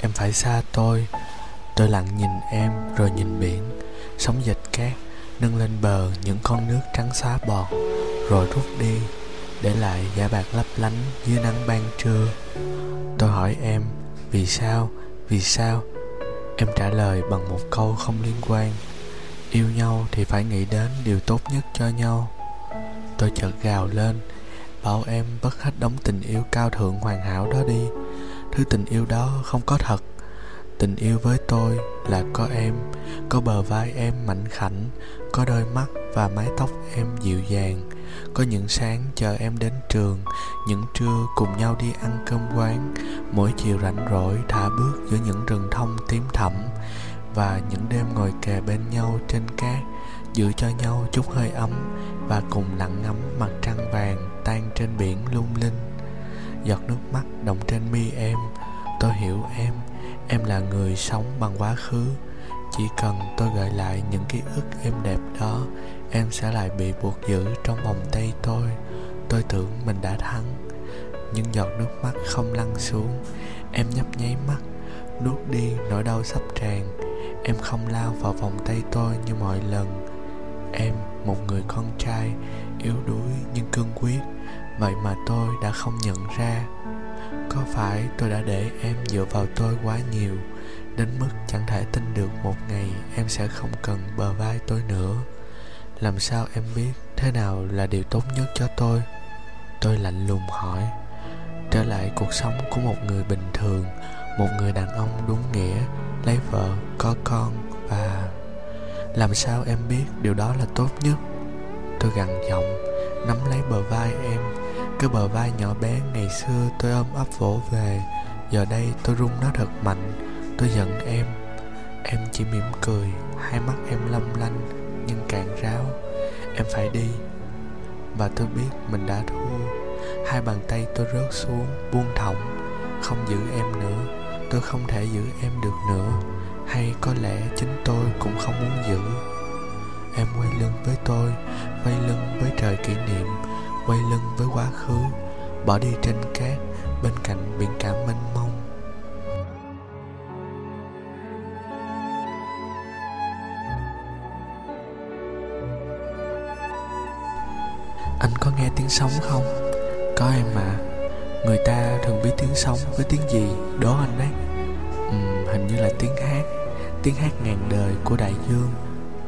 Em em phải xa tôi. Tôi lặng nhìn em rồi nhìn biển. Sóng dịch cát Nâng lên bờ những con nước trắng xóa bọt Rồi rút đi. Để lại giả bạc lấp lánh dưới nắng ban trưa. Tôi hỏi em, Vì sao? Vì sao? Em trả lời bằng một câu không liên quan. Yêu nhau thì phải nghĩ đến điều tốt nhất cho nhau. Tôi chợt gào lên, Bảo em bất hết đóng tình yêu cao thượng hoàn hảo đó đi. Thứ tình yêu đó không có thật. Tình yêu với tôi là có em, Có bờ vai em mảnh khảnh, Có đôi mắt và mái tóc em dịu dàng, Có những sáng chờ em đến trường, Những trưa cùng nhau đi ăn cơm quán, Mỗi chiều rảnh rỗi thả bước giữa những rừng thông tím thẳm Và những đêm ngồi kề bên nhau trên cát, Giữ cho nhau chút hơi ấm Và cùng lặng ngắm mặt trăng vàng tan trên biển luôn. Sống bằng quá khứ. Chỉ cần tôi gợi lại những ký ức êm đẹp đó Em sẽ lại bị buộc giữ trong vòng tay tôi. Tôi tưởng mình đã thắng. Nhưng giọt nước mắt không lăn xuống. Em nhấp nháy mắt Nuốt đi nỗi đau sắp tràn. Em không lao vào vòng tay tôi như mọi lần. Em, một người con trai Yếu đuối nhưng cương quyết. Vậy mà tôi đã không nhận ra. Có phải tôi đã để em dựa vào tôi quá nhiều? Đến mức chẳng thể tin được một ngày em sẽ không cần bờ vai tôi nữa. Làm sao em biết thế nào là điều tốt nhất cho tôi? Tôi lạnh lùng hỏi. Trở lại cuộc sống của một người bình thường Một người đàn ông đúng nghĩa Lấy vợ, có con và Làm sao em biết điều đó là tốt nhất? Tôi gằn giọng Nắm lấy bờ vai em. Cái bờ vai nhỏ bé ngày xưa tôi ôm ấp vỗ về Giờ đây tôi rung nó thật mạnh. Tôi giận em. Em chỉ mỉm cười, Hai mắt em long lanh, Nhưng cạn ráo. Em phải đi. Và tôi biết mình đã thua. Hai bàn tay tôi rớt xuống, Buông thõng. Không giữ em nữa. Tôi không thể giữ em được nữa. Hay có lẽ chính tôi cũng không muốn giữ. Em quay lưng với tôi, Quay lưng với trời kỷ niệm, quay lưng với quá khứ. Bỏ đi trên cát, bên cạnh biển cả mênh mông. Tiếng sóng không? Có em mà. Người ta thường biết tiếng sóng với tiếng gì? Đó anh đấy. Ừ, hình như là tiếng hát. Tiếng hát ngàn đời của đại dương.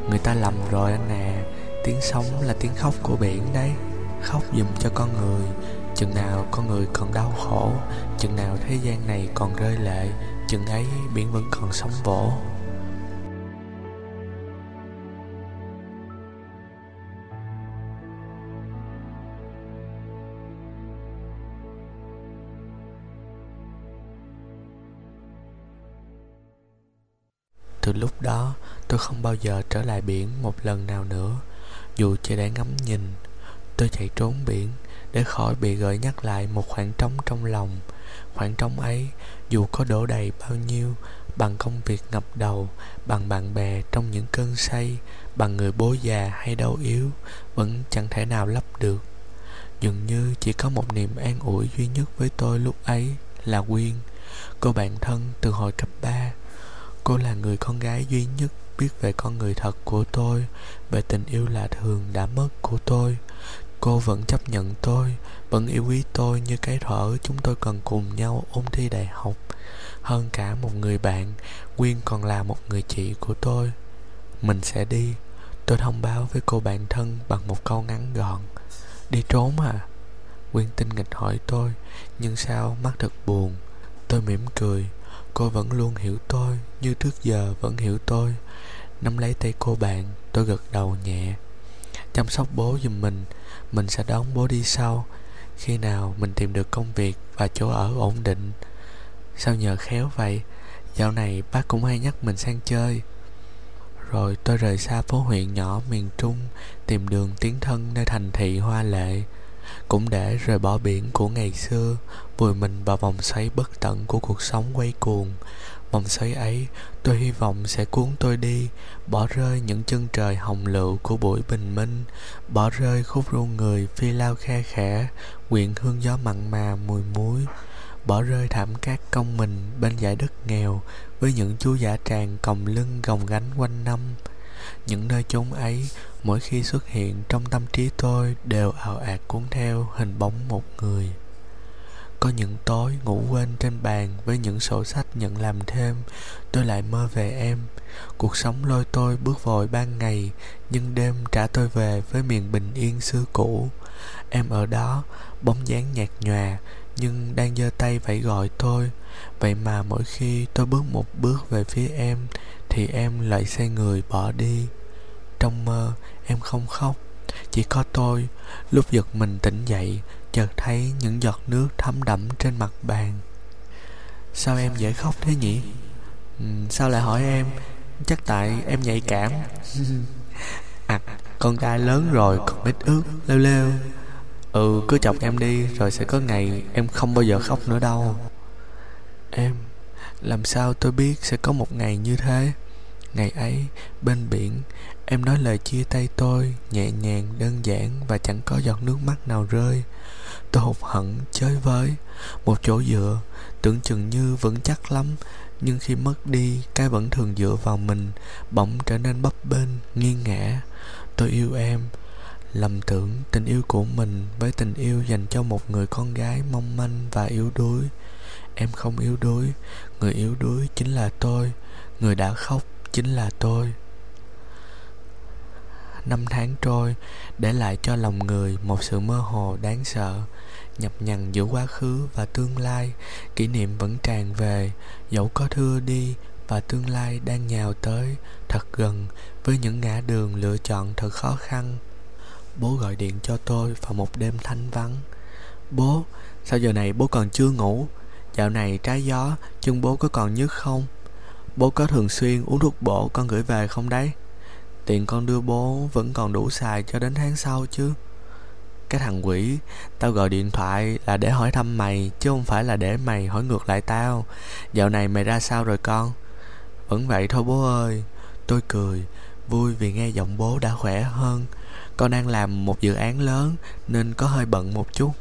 Người ta lầm rồi anh à. Tiếng sóng là tiếng khóc của biển đấy. Khóc giùm cho con người. Chừng nào con người còn đau khổ chừng nào thế gian này còn rơi lệ chừng ấy biển vẫn còn sóng vỗ. Tôi không bao giờ trở lại biển một lần nào nữa. Dù chỉ để ngắm nhìn, tôi chạy trốn biển để khỏi bị gợi nhắc lại một khoảng trống trong lòng. Khoảng trống ấy, dù có đổ đầy bao nhiêu, bằng công việc ngập đầu, bằng bạn bè trong những cơn say, bằng người bố già hay đau yếu, vẫn chẳng thể nào lấp được. Dường như chỉ có một niềm an ủi duy nhất với tôi lúc ấy là quyên, cô bạn thân từ hồi cấp 3 cô là người con gái duy nhất biết về con người thật của tôi, về tình yêu lạ thường đã mất của tôi. Cô vẫn chấp nhận tôi, Vẫn yêu quý tôi như cái thở Chúng tôi cần cùng nhau ôn thi đại học. Hơn cả một người bạn, Quyên còn là một người chị của tôi. Mình sẽ đi. Tôi thông báo với cô bạn thân Bằng một câu ngắn gọn. Đi trốn à? Quyên tinh nghịch hỏi tôi, Nhưng sao mắt thật buồn? Tôi mỉm cười. Cô vẫn luôn hiểu tôi Như trước giờ vẫn hiểu tôi. Nắm lấy tay cô bạn, Tôi gật đầu nhẹ. Chăm sóc bố giùm mình mình sẽ đón bố đi sau. Khi nào mình tìm được công việc và chỗ ở ổn định. Sao nhờ khéo vậy? Dạo này bác cũng hay nhắc mình sang chơi. Rồi tôi rời xa phố huyện nhỏ miền trung, tìm đường tiến thân nơi thành thị hoa lệ. Cũng để rời bỏ biển của ngày xưa vùi mình vào vòng xoáy bất tận của cuộc sống quay cuồng. Vòng xoáy ấy, tôi hy vọng sẽ cuốn tôi đi, Bỏ rơi những chân trời hồng lựu của buổi bình minh, Bỏ rơi khúc ru người phi lao khe khẽ Quyện hương gió mặn mà mùi muối, bỏ rơi thảm cát công mình bên dải đất nghèo với những chú giả tràng còng lưng gồng gánh quanh năm. Những nơi chốn ấy, mỗi khi xuất hiện trong tâm trí tôi đều ảo ạt cuốn theo hình bóng một người có những tối ngủ quên trên bàn với những sổ sách nhận làm thêm, tôi lại mơ về em. Cuộc sống lôi tôi bước vội ban ngày, nhưng đêm trả tôi về với miền bình yên xưa cũ. Em ở đó, bóng dáng nhạt nhòa, nhưng đang giơ tay vẫy gọi tôi. Vậy mà mỗi khi tôi bước một bước về phía em, thì em lại xoay người bỏ đi. Trong mơ, em không khóc, chỉ có tôi. Lúc giật mình tỉnh dậy chợt thấy những giọt nước thấm đẫm trên mặt bàn. Sao em dễ khóc thế nhỉ? Ừ, sao lại hỏi em? Chắc tại em nhạy cảm. À con trai lớn rồi còn ít ước lêu lêu. Ừ cứ chọc em đi rồi sẽ có ngày em không bao giờ khóc nữa đâu. Em làm sao tôi biết sẽ có một ngày như thế? Ngày ấy bên biển em nói lời chia tay tôi nhẹ nhàng đơn giản và chẳng có giọt nước mắt nào rơi tôi hụt hẫng chơi với. Một chỗ dựa, tưởng chừng như vững chắc lắm. Nhưng khi mất đi, cái vẫn thường dựa vào mình, bỗng trở nên bấp bênh nghiêng ngã. Tôi yêu em, lầm tưởng tình yêu của mình với tình yêu dành cho một người con gái mong manh và yếu đuối. Em không yếu đuối, người yếu đuối chính là tôi, người đã khóc chính là tôi. Năm tháng trôi, để lại cho lòng người một sự mơ hồ đáng sợ nhập nhằng giữa quá khứ và tương lai, kỷ niệm vẫn tràn về. Dẫu có thưa đi và tương lai đang nhào tới, thật gần với những ngã đường lựa chọn thật khó khăn. Bố gọi điện cho tôi vào một đêm thanh vắng. Bố, sao giờ này bố còn chưa ngủ? Dạo này trái gió, chân bố có còn nhức không? Bố có thường xuyên uống thuốc bổ con gửi về không đấy? Tiền con đưa bố vẫn còn đủ xài cho đến tháng sau chứ cái thằng quỷ, tao gọi điện thoại là để hỏi thăm mày, chứ không phải là để mày hỏi ngược lại tao. Dạo này mày ra sao rồi con? Vẫn vậy thôi bố ơi. Tôi cười, vui vì nghe giọng bố đã khỏe hơn. Con đang làm một dự án lớn nên có hơi bận một chút.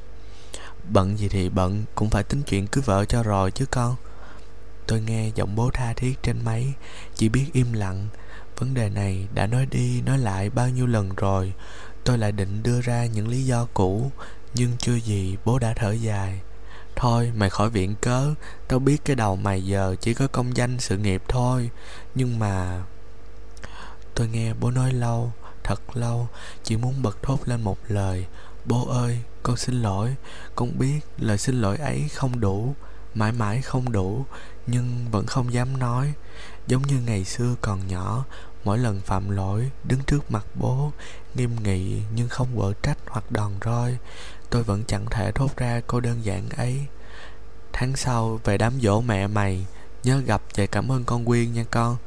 Bận gì thì bận, cũng phải tính chuyện cưới vợ cho rồi chứ con. Tôi nghe giọng bố tha thiết trên máy, chỉ biết im lặng. Vấn đề này đã nói đi nói lại bao nhiêu lần rồi tôi lại định đưa ra những lý do cũ, nhưng chưa gì bố đã thở dài. Thôi, mày khỏi viện cớ, tao biết cái đầu mày giờ chỉ có công danh sự nghiệp thôi, nhưng mà tôi nghe bố nói lâu, thật lâu, chỉ muốn bật thốt lên một lời, bố ơi, con xin lỗi, con biết lời xin lỗi ấy không đủ, mãi mãi không đủ, nhưng vẫn không dám nói, giống như ngày xưa còn nhỏ mỗi lần phạm lỗi, đứng trước mặt bố, nghiêm nghị nhưng không quở trách hoặc đòn roi, tôi vẫn chẳng thể thốt ra câu đơn giản ấy. Tháng sau, về đám dỗ mẹ mày, nhớ gặp và cảm ơn con quyên nha con.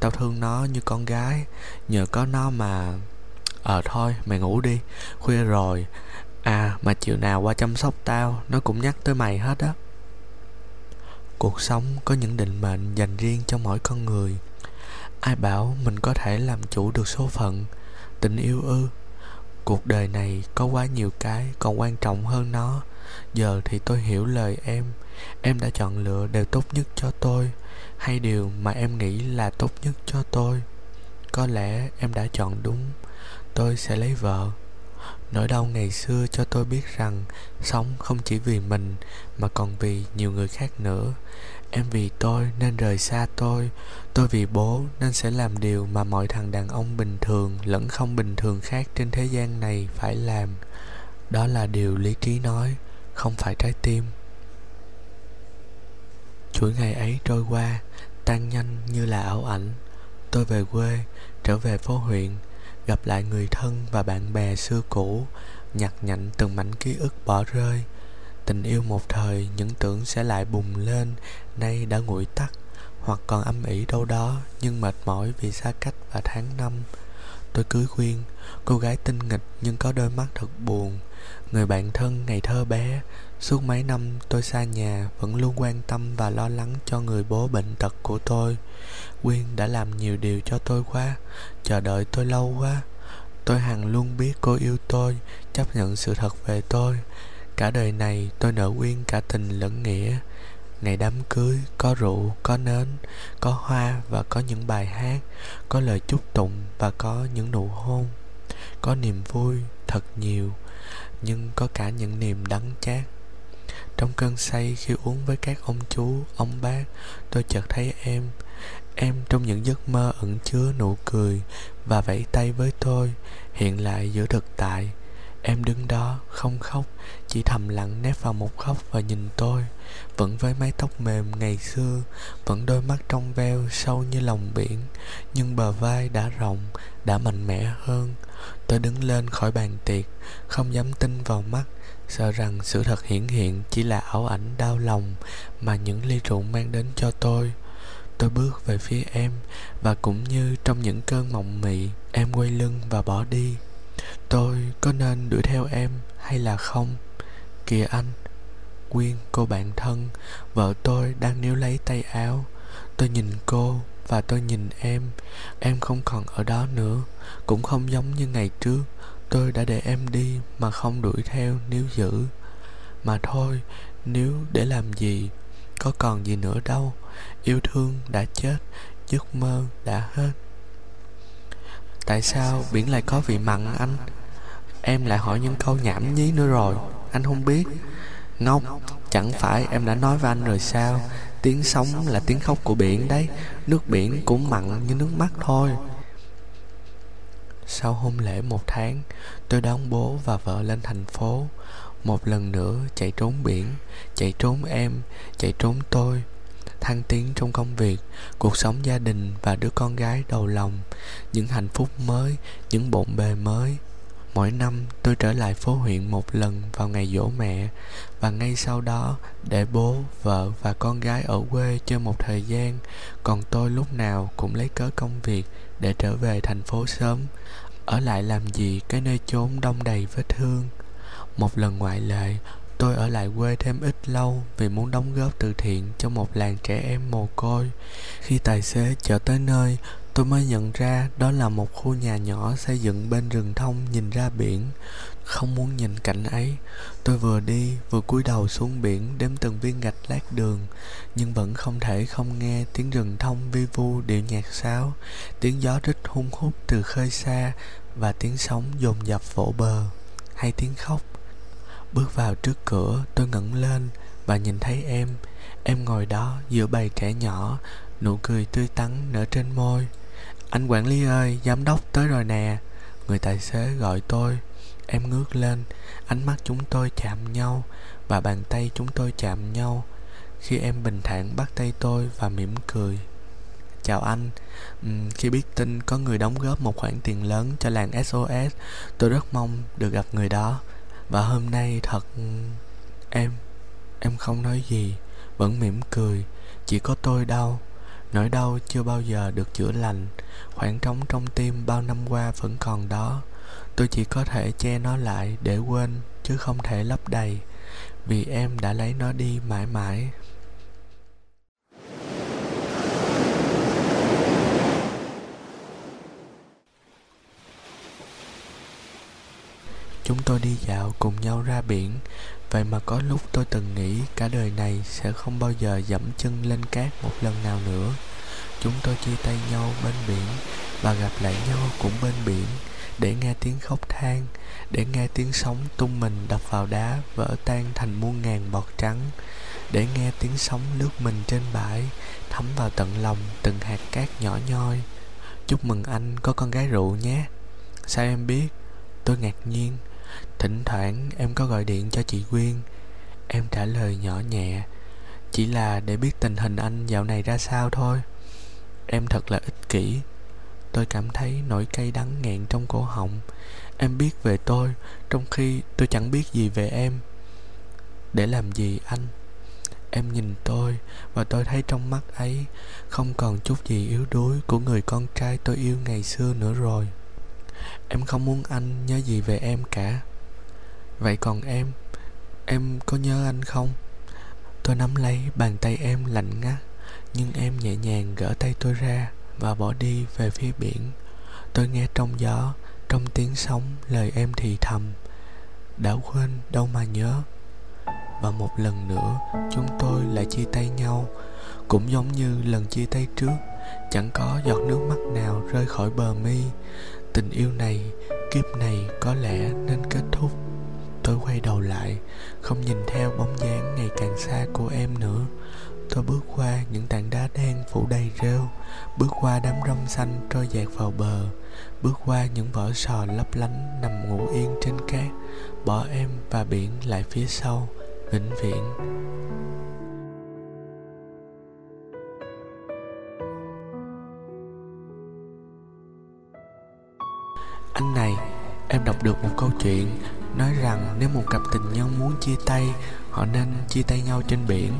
Tao thương nó như con gái, nhờ có nó mà ờ thôi, mày ngủ đi, khuya rồi. À mà chiều nào qua chăm sóc tao, nó cũng nhắc tới mày hết á. Cuộc sống có những định mệnh dành riêng cho mỗi con người ai bảo mình có thể làm chủ được số phận, tình yêu ư? Cuộc đời này có quá nhiều cái còn quan trọng hơn nó. Giờ thì tôi hiểu lời em. Em đã chọn lựa điều tốt nhất cho tôi, hay điều mà em nghĩ là tốt nhất cho tôi? Có lẽ em đã chọn đúng. Tôi sẽ lấy vợ. Nỗi đau ngày xưa cho tôi biết rằng sống không chỉ vì mình mà còn vì nhiều người khác nữa em vì tôi nên rời xa tôi. Tôi vì bố nên sẽ làm điều mà mọi thằng đàn ông bình thường lẫn không bình thường khác trên thế gian này phải làm. Đó là điều lý trí nói, không phải trái tim. Chuỗi ngày ấy trôi qua, tan nhanh như là ảo ảnh. Tôi về quê, trở về phố huyện, gặp lại người thân và bạn bè xưa cũ, nhặt nhạnh từng mảnh ký ức bỏ rơi tình yêu một thời, những tưởng sẽ lại bùng lên, nay đã nguội tắt, hoặc còn âm ỉ đâu đó, nhưng mệt mỏi vì xa cách và tháng năm. Tôi cưới khuyên, cô gái tinh nghịch nhưng có đôi mắt thật buồn. Người bạn thân ngày thơ bé, suốt mấy năm tôi xa nhà vẫn luôn quan tâm và lo lắng cho người bố bệnh tật của tôi. Quyên đã làm nhiều điều cho tôi quá, chờ đợi tôi lâu quá. Tôi hằng luôn biết cô yêu tôi, chấp nhận sự thật về tôi. Cả đời này tôi nợ quyên cả tình lẫn nghĩa. Ngày đám cưới có rượu, có nến, có hoa và có những bài hát Có lời chúc tụng và có những nụ hôn. Có niềm vui thật nhiều Nhưng có cả những niềm đắng chát. Trong cơn say khi uống với các ông chú, ông bác Tôi chợt thấy em. Em trong những giấc mơ ẩn chứa nụ cười Và vẫy tay với tôi Hiện lại giữa thực tại. Em đứng đó, không khóc, Chỉ thầm lặng nép vào một góc và nhìn tôi. Vẫn với mái tóc mềm ngày xưa, Vẫn đôi mắt trong veo sâu như lòng biển. Nhưng bờ vai đã rộng, Đã mạnh mẽ hơn. Tôi đứng lên khỏi bàn tiệc, Không dám tin vào mắt. Sợ rằng sự thật hiển hiện Chỉ là ảo ảnh đau lòng Mà những ly rượu mang đến cho tôi. Tôi bước về phía em, Và cũng như trong những cơn mộng mị, Em quay lưng và bỏ đi. Tôi có nên đuổi theo em hay là không? Kìa anh Quyên, cô bạn thân Vợ tôi đang níu lấy tay áo. Tôi nhìn cô và tôi nhìn em. Em không còn ở đó nữa. Cũng không giống như ngày trước. Tôi đã để em đi mà không đuổi theo níu giữ. Mà thôi, nếu để làm gì Có còn gì nữa đâu. Yêu thương đã chết Giấc mơ đã hết. Tại sao biển lại có vị mặn, anh? Em lại hỏi những câu nhảm nhí nữa rồi. Anh không biết. Ngốc, Chẳng phải em đã nói với anh rồi sao? Tiếng sóng là tiếng khóc của biển đấy. Nước biển cũng mặn như nước mắt thôi. Sau hôn lễ một tháng, Tôi đón bố và vợ lên thành phố. Một lần nữa chạy trốn biển, Chạy trốn em, Chạy trốn tôi thăng tiến trong công việc, cuộc sống gia đình và đứa con gái đầu lòng, những hạnh phúc mới, những bộn bề mới. Mỗi năm, tôi trở lại phố huyện một lần vào ngày dỗ mẹ và ngay sau đó để bố, vợ và con gái ở quê chơi một thời gian. Còn tôi lúc nào cũng lấy cớ công việc để trở về thành phố sớm, ở lại làm gì cái nơi chốn đông đầy vết thương. Một lần ngoại lệ tôi ở lại quê thêm ít lâu vì muốn đóng góp từ thiện cho một làng trẻ em mồ côi. Khi tài xế chở tới nơi, tôi mới nhận ra đó là một khu nhà nhỏ xây dựng bên rừng thông nhìn ra biển. Không muốn nhìn cảnh ấy, tôi vừa đi vừa cúi đầu xuống biển đếm từng viên gạch lát đường, nhưng vẫn không thể không nghe tiếng rừng thông vi vu điệu nhạc sáo, tiếng gió rít hung hút từ khơi xa và tiếng sóng dồn dập vỗ bờ, hay tiếng khóc Bước vào trước cửa tôi ngẩng lên và nhìn thấy em. Em ngồi đó giữa bầy trẻ nhỏ Nụ cười tươi tắn nở trên môi. Anh quản lý ơi, giám đốc tới rồi nè. Người tài xế gọi tôi. Em ngước lên Ánh mắt chúng tôi chạm nhau Và bàn tay chúng tôi chạm nhau. Khi em bình thản bắt tay tôi và mỉm cười. Chào anh. Uhm, Khi biết tin có người đóng góp một khoản tiền lớn cho làng SOS Tôi rất mong được gặp người đó và hôm nay thật, em em không nói gì, vẫn mỉm cười. Chỉ có tôi đau. Nỗi đau chưa bao giờ được chữa lành. Khoảng trống trong tim bao năm qua vẫn còn đó. Tôi chỉ có thể che nó lại để quên, chứ không thể lấp đầy. Vì em đã lấy nó đi mãi mãi Chúng tôi đi dạo cùng nhau ra biển. Vậy mà có lúc tôi từng nghĩ cả đời này sẽ không bao giờ dẫm chân lên cát một lần nào nữa. Chúng tôi chia tay nhau bên biển Và gặp lại nhau cũng bên biển, Để nghe tiếng khóc than, Để nghe tiếng sóng tung mình đập vào đá Vỡ tan thành muôn ngàn bọt trắng, Để nghe tiếng sóng lướt mình trên bãi, Thấm vào tận lòng từng hạt cát nhỏ nhoi. Chúc mừng anh có con gái rượu nhé. Sao em biết? Tôi ngạc nhiên. Thỉnh thoảng em có gọi điện cho chị Quyên. Em trả lời nhỏ nhẹ, Chỉ là để biết tình hình anh dạo này ra sao thôi. Em thật là ích kỷ. Tôi cảm thấy nỗi cay đắng nghẹn trong cổ họng. Em biết về tôi, Trong khi tôi chẳng biết gì về em. Để làm gì anh? Em nhìn tôi, Và tôi thấy trong mắt ấy Không còn chút gì yếu đuối Của người con trai tôi yêu ngày xưa nữa rồi. Em không muốn anh nhớ gì về em cả. Vậy còn em? Em có nhớ anh không? Tôi nắm lấy bàn tay em lạnh ngắt, Nhưng em nhẹ nhàng gỡ tay tôi ra Và bỏ đi về phía biển. Tôi nghe trong gió, Trong tiếng sóng lời em thì thầm, Đã quên đâu mà nhớ. Và một lần nữa, chúng tôi lại chia tay nhau, cũng giống như lần chia tay trước, chẳng có giọt nước mắt nào rơi khỏi bờ mi tình yêu này, kiếp này có lẽ nên kết thúc. Tôi quay đầu lại, không nhìn theo bóng dáng ngày càng xa của em nữa. Tôi bước qua những tảng đá đen phủ đầy rêu, bước qua đám rong xanh trôi dạt vào bờ, bước qua những vỏ sò lấp lánh nằm ngủ yên trên cát, bỏ em và biển lại phía sau, vĩnh viễn. Anh này, em đọc được một câu chuyện nói rằng nếu một cặp tình nhân muốn chia tay, họ nên chia tay nhau trên biển.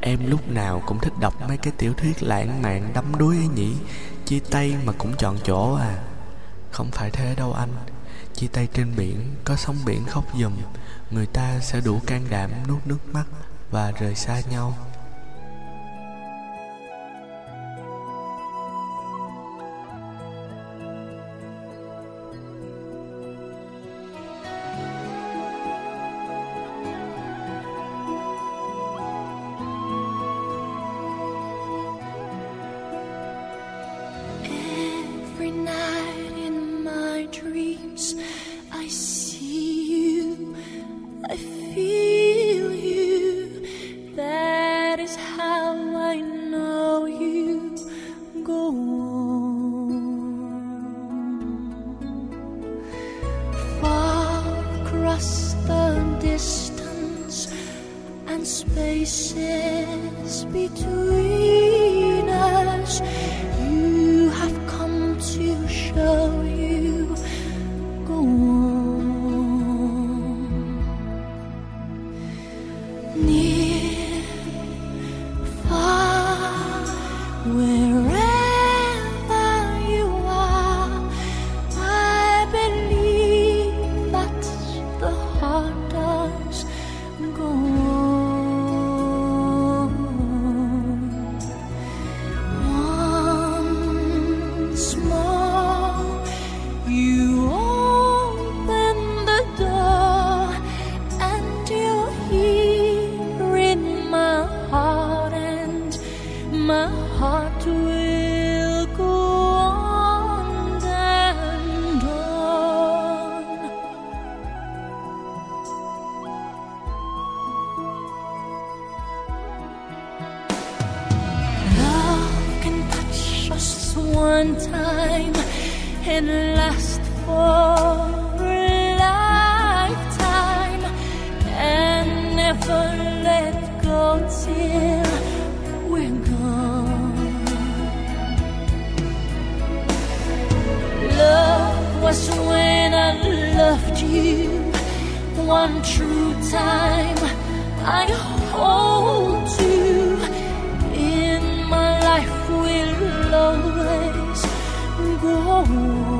Em lúc nào cũng thích đọc mấy cái tiểu thuyết lãng mạn đắm đuối ấy nhỉ? Chia tay mà cũng chọn chỗ à? Không phải thế đâu anh. Chia tay trên biển, có sóng biển khóc giùm người ta sẽ đủ can đảm nuốt nước mắt và rời xa nhau. Between was when I loved you one true time. I hold you in my life will always go